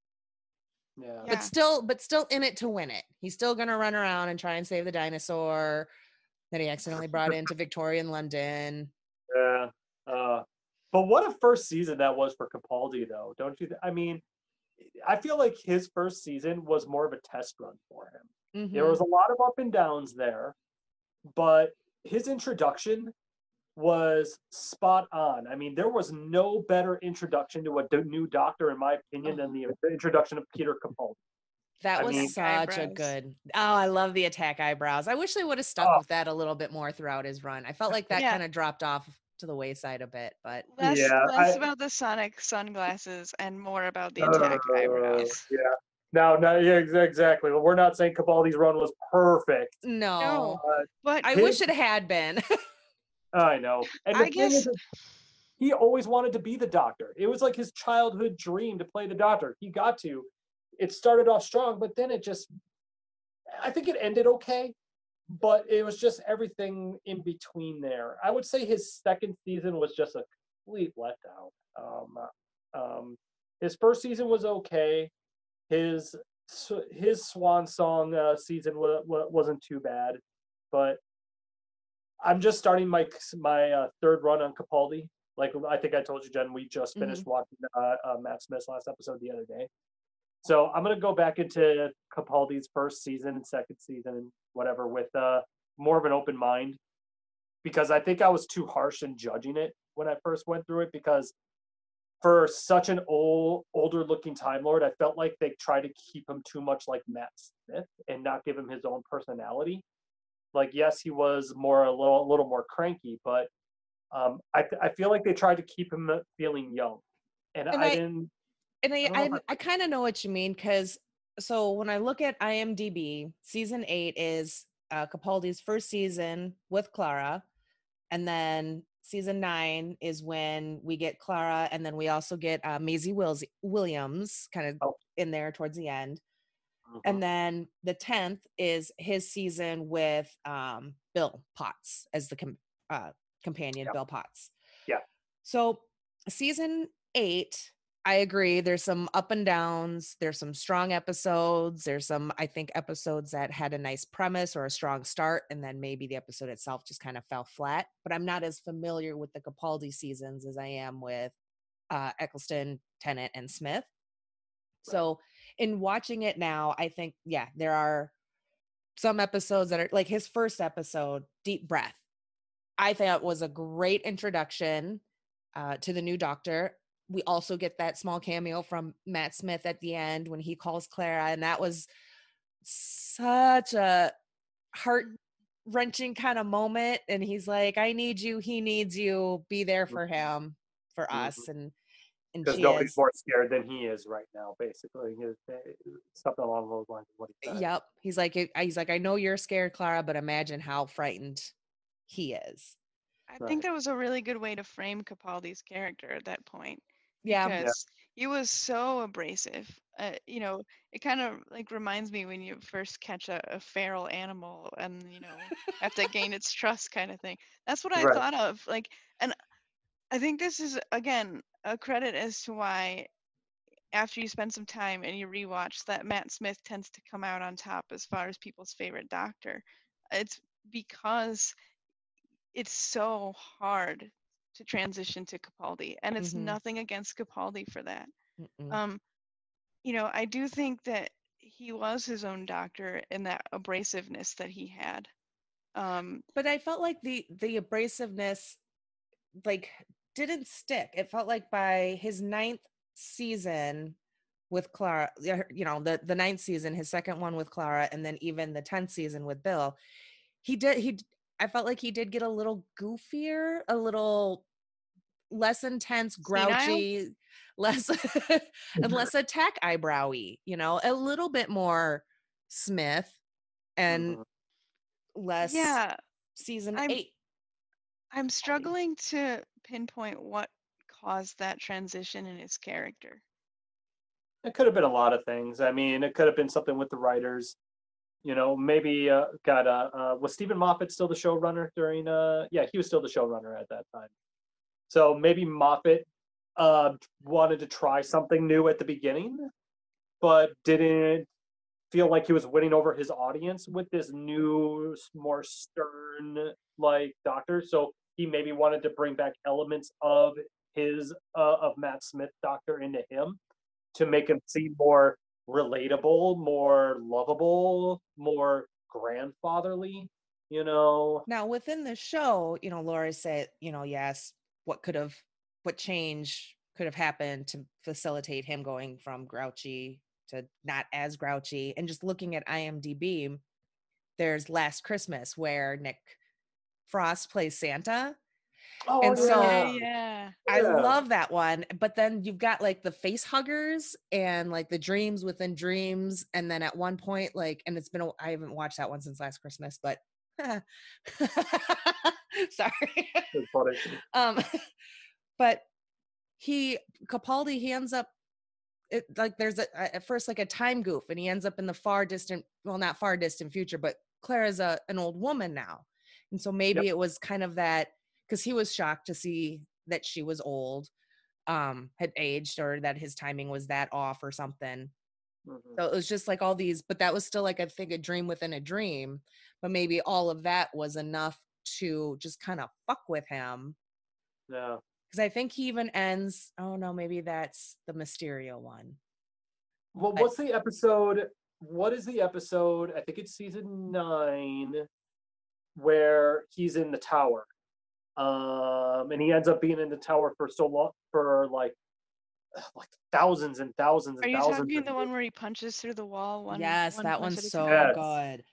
yeah. Yeah. but still, but still in it to win it. He's still going to run around and try and save the dinosaur that he accidentally brought into Victorian London. Yeah. Uh, but what a first season that was for Capaldi, though, don't you? Th- I mean, I feel like his first season was more of a test run for him. There Mhm. was a lot of up and downs there, but his introduction was spot on. I mean, there was no better introduction to a d- new doctor, in my opinion, than the, mm-hmm. the introduction of Peter Capaldi. That I was mean- such a good. Oh, I love the attack eyebrows. I wish they would have stuck Oh. with that a little bit more throughout his run. I felt like that Yeah. kind of dropped off to the wayside a bit, but Less, Yeah, less I- about the sonic sunglasses and more about the oh, attack eyebrows. Oh, Yeah. No, no, yeah, ex- exactly. Well, we're not saying Capaldi's run was perfect. no. Uh, But I his- wish it had been. I know. And the I thing guess is, he always wanted to be the doctor. It was like his childhood dream to play the doctor. He got to. It started off strong, but then it just I think it ended okay, but it was just everything in between there. I would say his second season was just a complete letdown. Um, um, his first season was okay. His his swan song uh, season wa- wa- wasn't too bad, but I'm just starting my my uh, third run on Capaldi. Like I think I told you, Jen, we just finished watching uh, uh, Matt Smith's last episode the other day. So I'm gonna go back into Capaldi's first season and second season and whatever with uh, more of an open mind, because I think I was too harsh in judging it when I first went through it. Because for such an old, older looking Time Lord, I felt like they tried to keep him too much like Matt Smith and not give him his own personality. Like yes he was more a little a little more cranky but um i i feel like they tried to keep him feeling young. And, And I, I- didn't and I, don't I, I kind of know what you mean because so when I look at IMDb, season eight is uh, Capaldi's first season with Clara, and then season nine is when we get Clara, and then we also get uh, Maisie Wills- Williams kind of Oh. in there towards the end. Mhm. And then the tenth is his season with um, Bill Potts as the com- uh, companion, Yep. Bill Potts. Yeah. So season eight, I agree. There's some up and downs. There's some strong episodes. There's some, I think, episodes that had a nice premise or a strong start, and then maybe the episode itself just kind of fell flat. But I'm not as familiar with the Capaldi seasons as I am with uh, Eccleston, Tennant, and Smith. So in watching it now, I think, yeah, there are some episodes that are like his first episode, Deep Breath. I thought was a great introduction uh, to the new doctor. We also get that small cameo from Matt Smith at the end when he calls Clara, and that was such a heart wrenching kind of moment. And he's like, "I need you. He needs you. Be there for him, for Mhm. us." And and because she nobody's is. more scared than he is right now basically uh, something along those lines is what he said. Yep. He's like, he's like, I know you're scared, Clara, but imagine how frightened he is. I Right. think that was a really good way to frame Capaldi's character at that point. Yeah. Because he was so abrasive. Uh, you know, it kind of like reminds me when you first catch a, a feral animal and you know have to gain its trust, kind of thing. That's what I Right. thought of. Like, and I think this is again a credit as to why after you spend some time and you rewatch that Matt Smith tends to come out on top as far as people's favorite doctor. It's because it's so hard to transition to Capaldi, and it's Mhm. nothing against Capaldi for that. Um, you know, I do think that he was his own doctor in that abrasiveness that he had. Um, but I felt like the the abrasiveness like didn't stick. It felt like by his ninth season with Clara, you know, the the ninth season, his second one with Clara, and then even the tenth season with Bill, he did he. D- I felt like he did get a little goofier, a little less intense, Senile? grouchy, less and less attack eyebrowy. You know, a little bit more Smith and Mhm. less yeah, season I'm- eight. I'm struggling to pinpoint what caused that transition in his character. It could have been a lot of things. I mean, it could have been something with the writers. You know, maybe uh, got uh, uh was Steven Moffat still the showrunner during uh yeah, he was still the showrunner at that time. So maybe Moffat uh wanted to try something new at the beginning, but didn't feel like he was winning over his audience with this new more stern like doctor. So he maybe wanted to bring back elements of his uh, of Matt Smith doctor into him to make him seem more relatable, more lovable, more grandfatherly, you know. Now, within the show, you know, Laura said, you know, yes, what could have, what change could have happened to facilitate him going from grouchy to not as grouchy? And just looking at IMDb, there's Last Christmas where Nick Frost plays Santa. Oh, And so- yeah, yeah. yeah. I Yeah. love that one. But then you've got like the face huggers and like the dreams within dreams. And then at one point, like, and it's been, a, I haven't watched that one since last Christmas, but sorry. Um, but he, Capaldi, he ends up, it, like, there's a, a- at first like a time goof and he ends up in the far distant, well, not far distant future, but Clara's a, an old woman now. And so maybe it was kind of that because he was shocked to see that she was old, um, had aged, or that his timing was that off or something. Mhm. So it was just like all these, but that was still like I think a dream within a dream. But maybe all of that was enough to just kind of fuck with him. Yeah. Because I think he even ends. Oh no, maybe that's the Mysterio one. Well, I- what's the episode? What is the episode? I think it's season nine, where he's in the tower, um, and he ends up being in the tower for so long, for like, like thousands and thousands and Are you thousands. talking of the one where he punches through the wall? One, yes, one that one's so? Yes. good.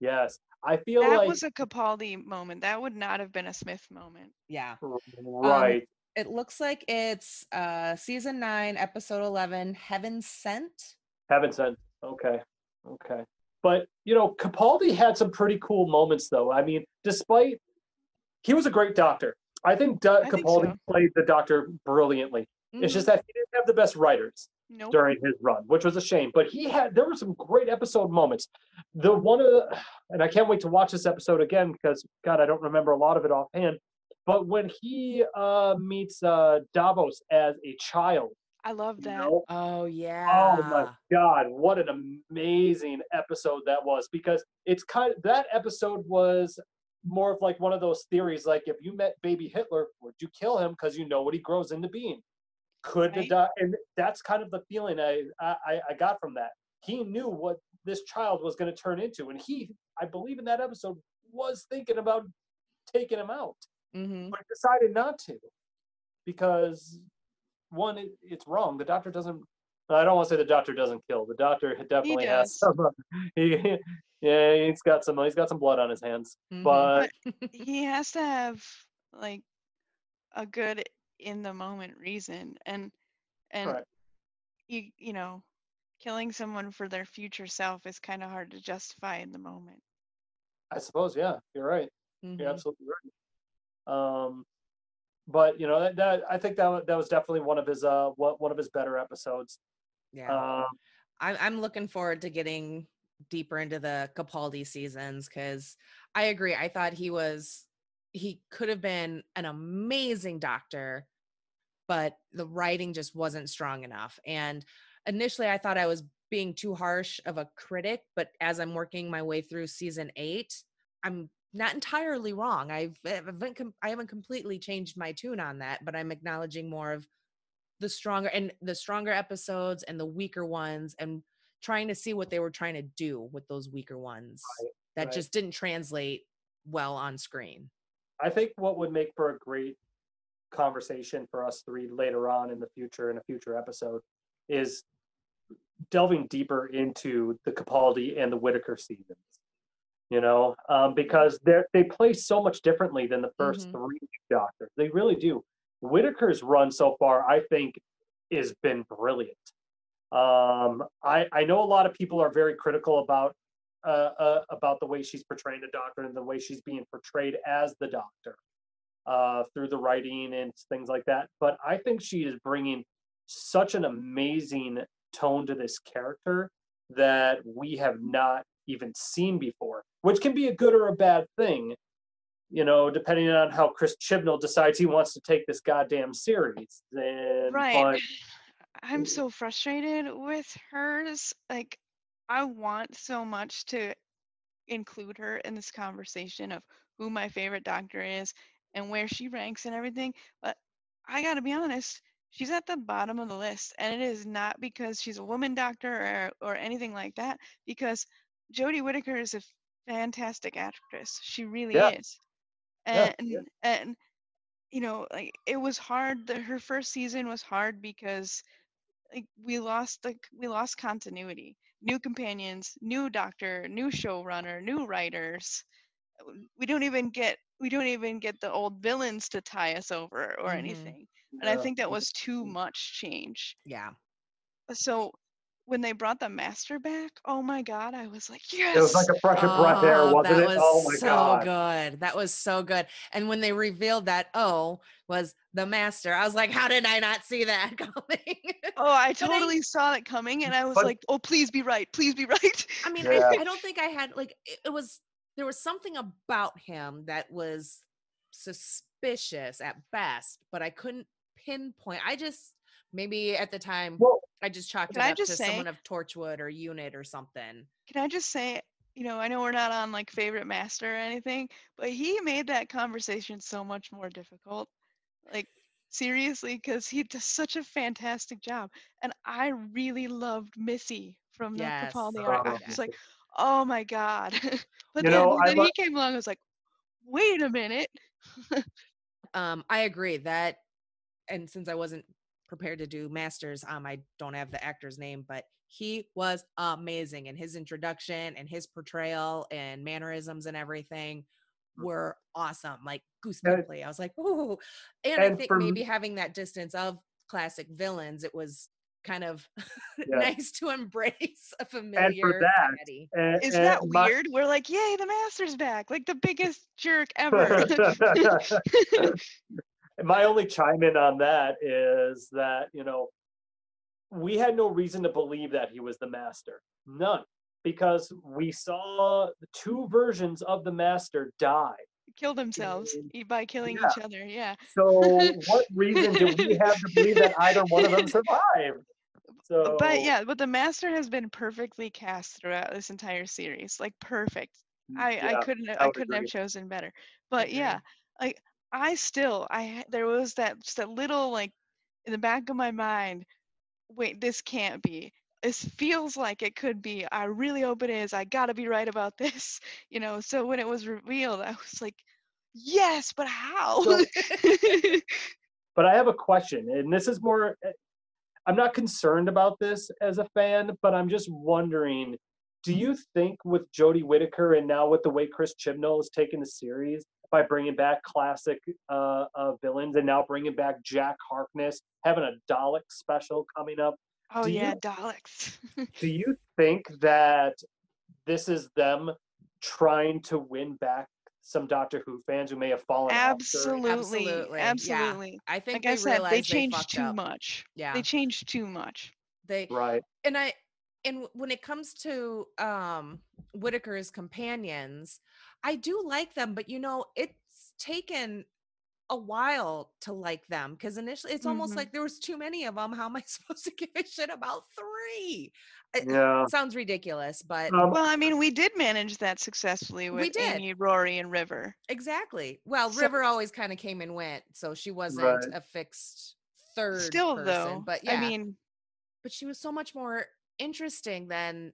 Yes, I feel That like was a Capaldi moment. That would not have been a Smith moment. Yeah. right. It looks like it's uh season nine, episode eleven, Heaven Sent. Heaven Sent. okay, okay. But you know, Capaldi had some pretty cool moments, though. I mean, despite he was a great doctor. I think Do- think Capaldi so. played the doctor brilliantly. It's Mhm. just that he didn't have the best writers Nope. during his run, which was a shame. But he had there were some great episode moments. The one of the, and I can't wait to watch this episode again because God, I don't remember a lot of it offhand. But when he uh, meets uh, Davros as a child, I love you that. know, Oh yeah. Oh my god, what an amazing episode that was because it's kind of that episode was more of like one of those theories like if you met baby Hitler, would you kill him because you know what he grows into being? Could the Right. doc and that's kind of the feeling I I, I got from that. He knew what this child was going to turn into, and he, I believe in that episode, was thinking about taking him out hmm but decided not to because one it, it's wrong the doctor doesn't i don't want to say the doctor doesn't kill the doctor definitely has some uh, he, yeah he's got some he's got some blood on his hands Mm-hmm. but he has to have like a good in the moment reason and and Correct. you you know killing someone for their future self is kind of hard to justify in the moment i suppose yeah you're right Mhm. you're absolutely right um but you know that, that I think that that was definitely one of his uh one one of his better episodes. Yeah. Um, I'm I'm looking forward to getting deeper into the Capaldi seasons because I agree. I thought he was he could have been an amazing doctor, but the writing just wasn't strong enough. And initially, I thought I was being too harsh of a critic, but as I'm working my way through season eight, I'm not entirely wrong. I've I haven't I haven't completely changed my tune on that, but I'm acknowledging more of the stronger and the stronger episodes and the weaker ones and trying to see what they were trying to do with those weaker ones Right, that right. just didn't translate well on screen. I think what would make for a great conversation for us three later on in the future in a future episode is delving deeper into the Capaldi and the Whittaker seasons. You know, um, because they they play so much differently than the 1st Mhm. three Doctors. They really do. Whittaker's run so far, I think, has been brilliant. Um, I I know a lot of people are very critical about uh, uh, about the way she's portraying the Doctor and the way she's being portrayed as the Doctor uh, through the writing and things like that. But I think she is bringing such an amazing tone to this character that we have not even seen before, which can be a good or a bad thing, you know, depending on how Chris Chibnall decides he wants to take this goddamn series. And, Right. but- I'm so frustrated with hers. Like, I want so much to include her in this conversation of who my favorite doctor is and where she ranks and everything. But I gotta be honest, she's at the bottom of the list. And it is not because she's a woman doctor or, or anything like that, because Jodie Whittaker is a fantastic actress. She really Yeah. is. Yeah, And yeah. and you know, like it was hard. The, her first season was hard because like we lost the we lost continuity. New companions new doctor new showrunner new writers. We don't even get we don't even get the old villains to tie us over or Mhm. anything. And i think that was too much change. Yeah. so when they brought the master back oh my god i was like yes It was like a fresh of breath air, Oh, wasn't that it? Oh was oh my so god! good. That was so good. And when they revealed that O was the master, I was like, how did I not see that coming? oh i But I- totally saw it coming and i was But- like oh please be right please be right I mean, Yeah. I, I don't think I had like it, it was there was something about him that was suspicious at best, but I couldn't pinpoint. I just maybe at the time Well, I just chalked Can it I up just to say- someone of Torchwood or Unit or something. can I just say, you know, I know we're not on like favorite master or anything, but he made that conversation so much more difficult. Like seriously, because he does such a fantastic job, and I really loved Missy from the Yes. Capaldi arc. I Oh, was like, oh my god! but You then, know, then lo- he came along. I was like, wait a minute. Um, I agree that, and since I wasn't prepared to do masters, um, I don't have the actor's name, but he was amazing, and his introduction and his portrayal and mannerisms and everything Mm. were awesome. Like goosebumply. I was like, ooh. And, I think maybe me- having that distance of classic villains, it was kind of Yeah. nice to embrace a familiar that, daddy. and- Is and that my- weird? We're like, yay, the master's back! Like the biggest jerk ever. my only chime in on that is that you know we had no reason to believe that he was the master none because we saw the two versions of the master die Kill themselves by killing yeah. each other. Yeah. so what reason do we have to believe that either one of them survived so But yeah, but the master has been perfectly cast throughout this entire series. Like perfect. I yeah, I couldn't I I couldn't agree. have chosen better. But yeah, like I still I there was that just that little like in the back of my mind, wait, this can't be. This feels like it could be. I really hope it is. I got to be right about this. You know, so when it was revealed, I was like, "Yes, but how?" So- but I have a question, and this is more. eh, I'm not concerned about this as a fan, but I'm just wondering: Do you think with Jodie Whittaker and now with the way Chris Chibnall is taking the series by bringing back classic uh, uh, villains and now bringing back Jack Harkness, having a Dalek special coming up? oh Do yeah, you- Daleks. Do you think that this is them trying to win back some Doctor Who fans who may have fallen off. during- Absolutely. Absolutely, yeah. I think Like they I said, they changed fucked too up. much. Yeah, They changed too much. they Right. and I and when it comes to um Whittaker's companions, I do like them, but you know, it's taken a while to like them because initially it's almost Mhm. like there was too many of them. How am I supposed to give a shit about three? It- it Yeah. sounds ridiculous, but Um, Well, I mean, we did manage that successfully We with did. Amy, Rory, and River. exactly. Well, So- River always kind of came and went, so she wasn't Right. a fixed third Still, person. though, but yeah, I mean, but she was so much more interesting than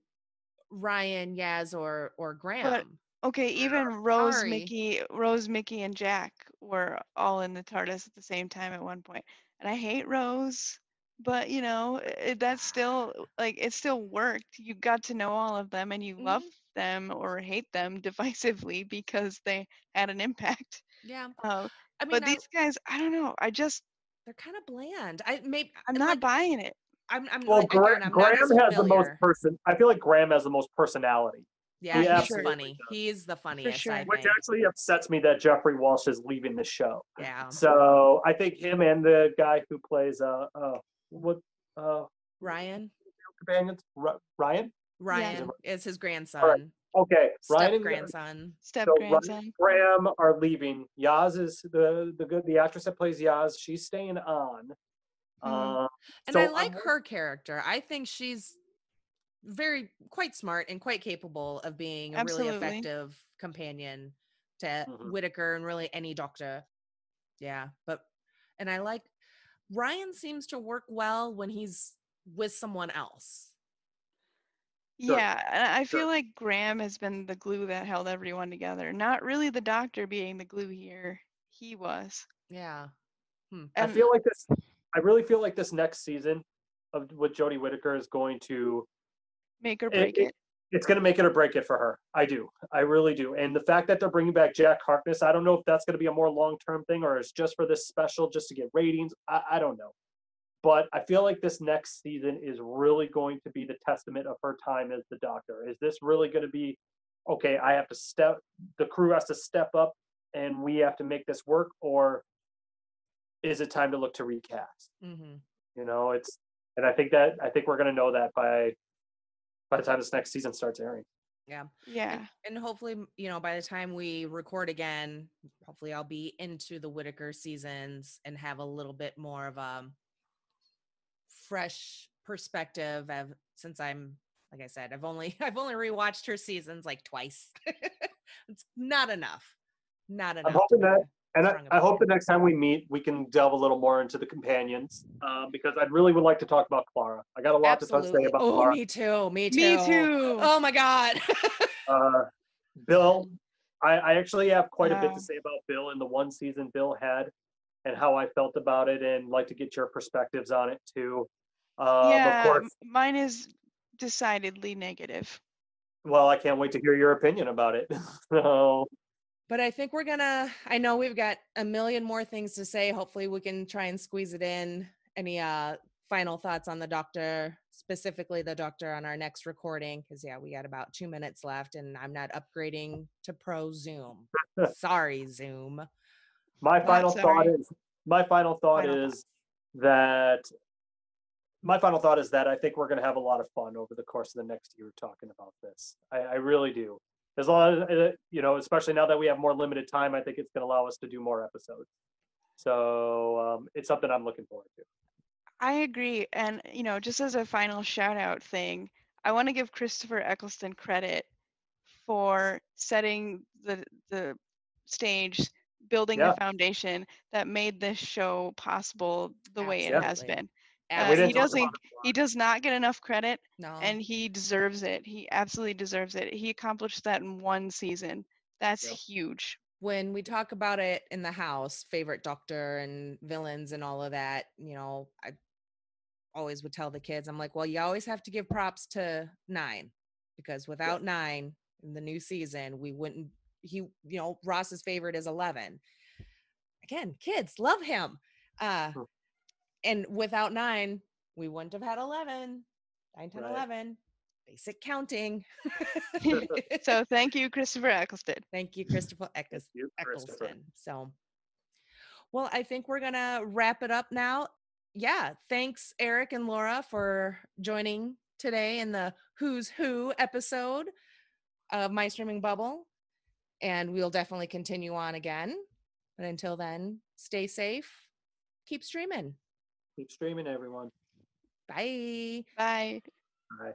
Ryan, Yaz, or or Graham. Okay, even Rose, Sorry. Mickey, Rose, Mickey, and Jack were all in the TARDIS at the same time at one point. And I hate Rose, but you know, it, that's still like it still worked. You got to know all of them, and you love Mhm. them or hate them divisively because they had an impact. yeah, Uh, I mean, but I- these guys, I don't know. I just, they're kind of bland. I maybe I'm not like, buying it. I'm, I'm well, like, again, I'm Graham as has the most person. I feel like Graham has the most personality, Yeah, He he's absolutely funny. does. He's the funniest. sure. I which think. actually upsets me that Jeffrey Walsh is leaving the show. Yeah, So I think him and the guy who plays uh uh what uh Ryan. companions Ri- Ryan. Ryan is his grandson. Okay, Step Ryan and grandson. Step so Ryan grandson. Graham are leaving. Yaz is the the good the actress that plays Yaz. She's staying on. Mhm. Uh, And so I I'm like her character. I think she's very quite smart and quite capable of being a really effective companion to Mhm. Whittaker and really any doctor. Yeah, but and I like Ryan seems to work well when he's with someone else. Sure. Yeah, and I Sure. feel like Graham has been the glue that held everyone together. Not really the doctor being the glue here. He was. Yeah. I And feel like this. I really feel like this next season of with Jodie Whittaker is going to make or it- break it- it. it's going to make it or break it for her. I do. I really do. And the fact that they're bringing back Jack Harkness, I don't know if that's going to be a more long term thing or it's just for this special, just to get ratings. I, I don't know. But I feel like this next season is really going to be the testament of her time as the doctor. Is this really going to be okay? I have to step, the crew has to step up and we have to make this work, or is it time to look to recast? Mm-hmm. You know, it's, and I think that, I think we're going to know that by, by the time this next season starts airing. Yeah. Yeah. And, and hopefully, you know, by the time we record again, hopefully I'll be into the Whittaker seasons and have a little bit more of a fresh perspective of since I'm like I said, I've only I've only rewatched her seasons like twice. it's not enough. Not enough. to hoping that- a And I, I hope the next time we meet, we can delve a little more into the companions, um, because I really would like to talk about Clara. I got a lot to say about oh, Clara. me too. Me too. Me too. Oh my god. Uh, Bill, I, I actually have quite a bit to say about Bill and the one season Bill had, and how I felt about it, and like to get your perspectives on it too. Um, yeah. Of course, Mine is decidedly negative. well, I can't wait to hear your opinion about it. so, but I think we're gonna. I know we've got a million more things to say. Hopefully, we can try and squeeze it in. Any uh final thoughts on the doctor, specifically the doctor on our next recording? Because yeah, we got about two minutes left, and I'm not upgrading to Pro Zoom. Sorry, Zoom. my Not final thought is my final thought Final is that my final thought is that I think we're going to have a lot of fun over the course of the next year talking about this. I, I really do. As long as, you know, especially now that we have more limited time, I think it's going to allow us to do more episodes. So um, it's something I'm looking forward to. I agree. And, you know, just as a final shout out thing, I want to give Christopher Eccleston credit for setting the the stage, building Yeah. the foundation that made this show possible the way it has been. And Uh, he doesn't about it a he does not get enough credit No. and he deserves it. He absolutely deserves it. He accomplished that in one season. That's Yep. huge. when we talk about it in the house, favorite doctor and villains and all of that, you know, I always would tell the kids, I'm like, well, you always have to give props to nine because without nine in the new season, we wouldn't, he, you know, Ross's favorite is 11. Again, kids love him. Uh, Hmm. And without nine, we wouldn't have had 11, 9, 10, Right. 11. basic counting. so thank you, Christopher Eccleston. Thank you, Christopher Eccles- you, Christopher. Eccleston. So, well, I think we're gonna wrap it up now. Yeah, thanks, Eric and Laura, for joining today in the Who's Who episode of My Streaming Bubble. And we'll definitely continue on again. But until then, stay safe, keep streaming. Keep streaming, everyone. Bye. Bye. Bye.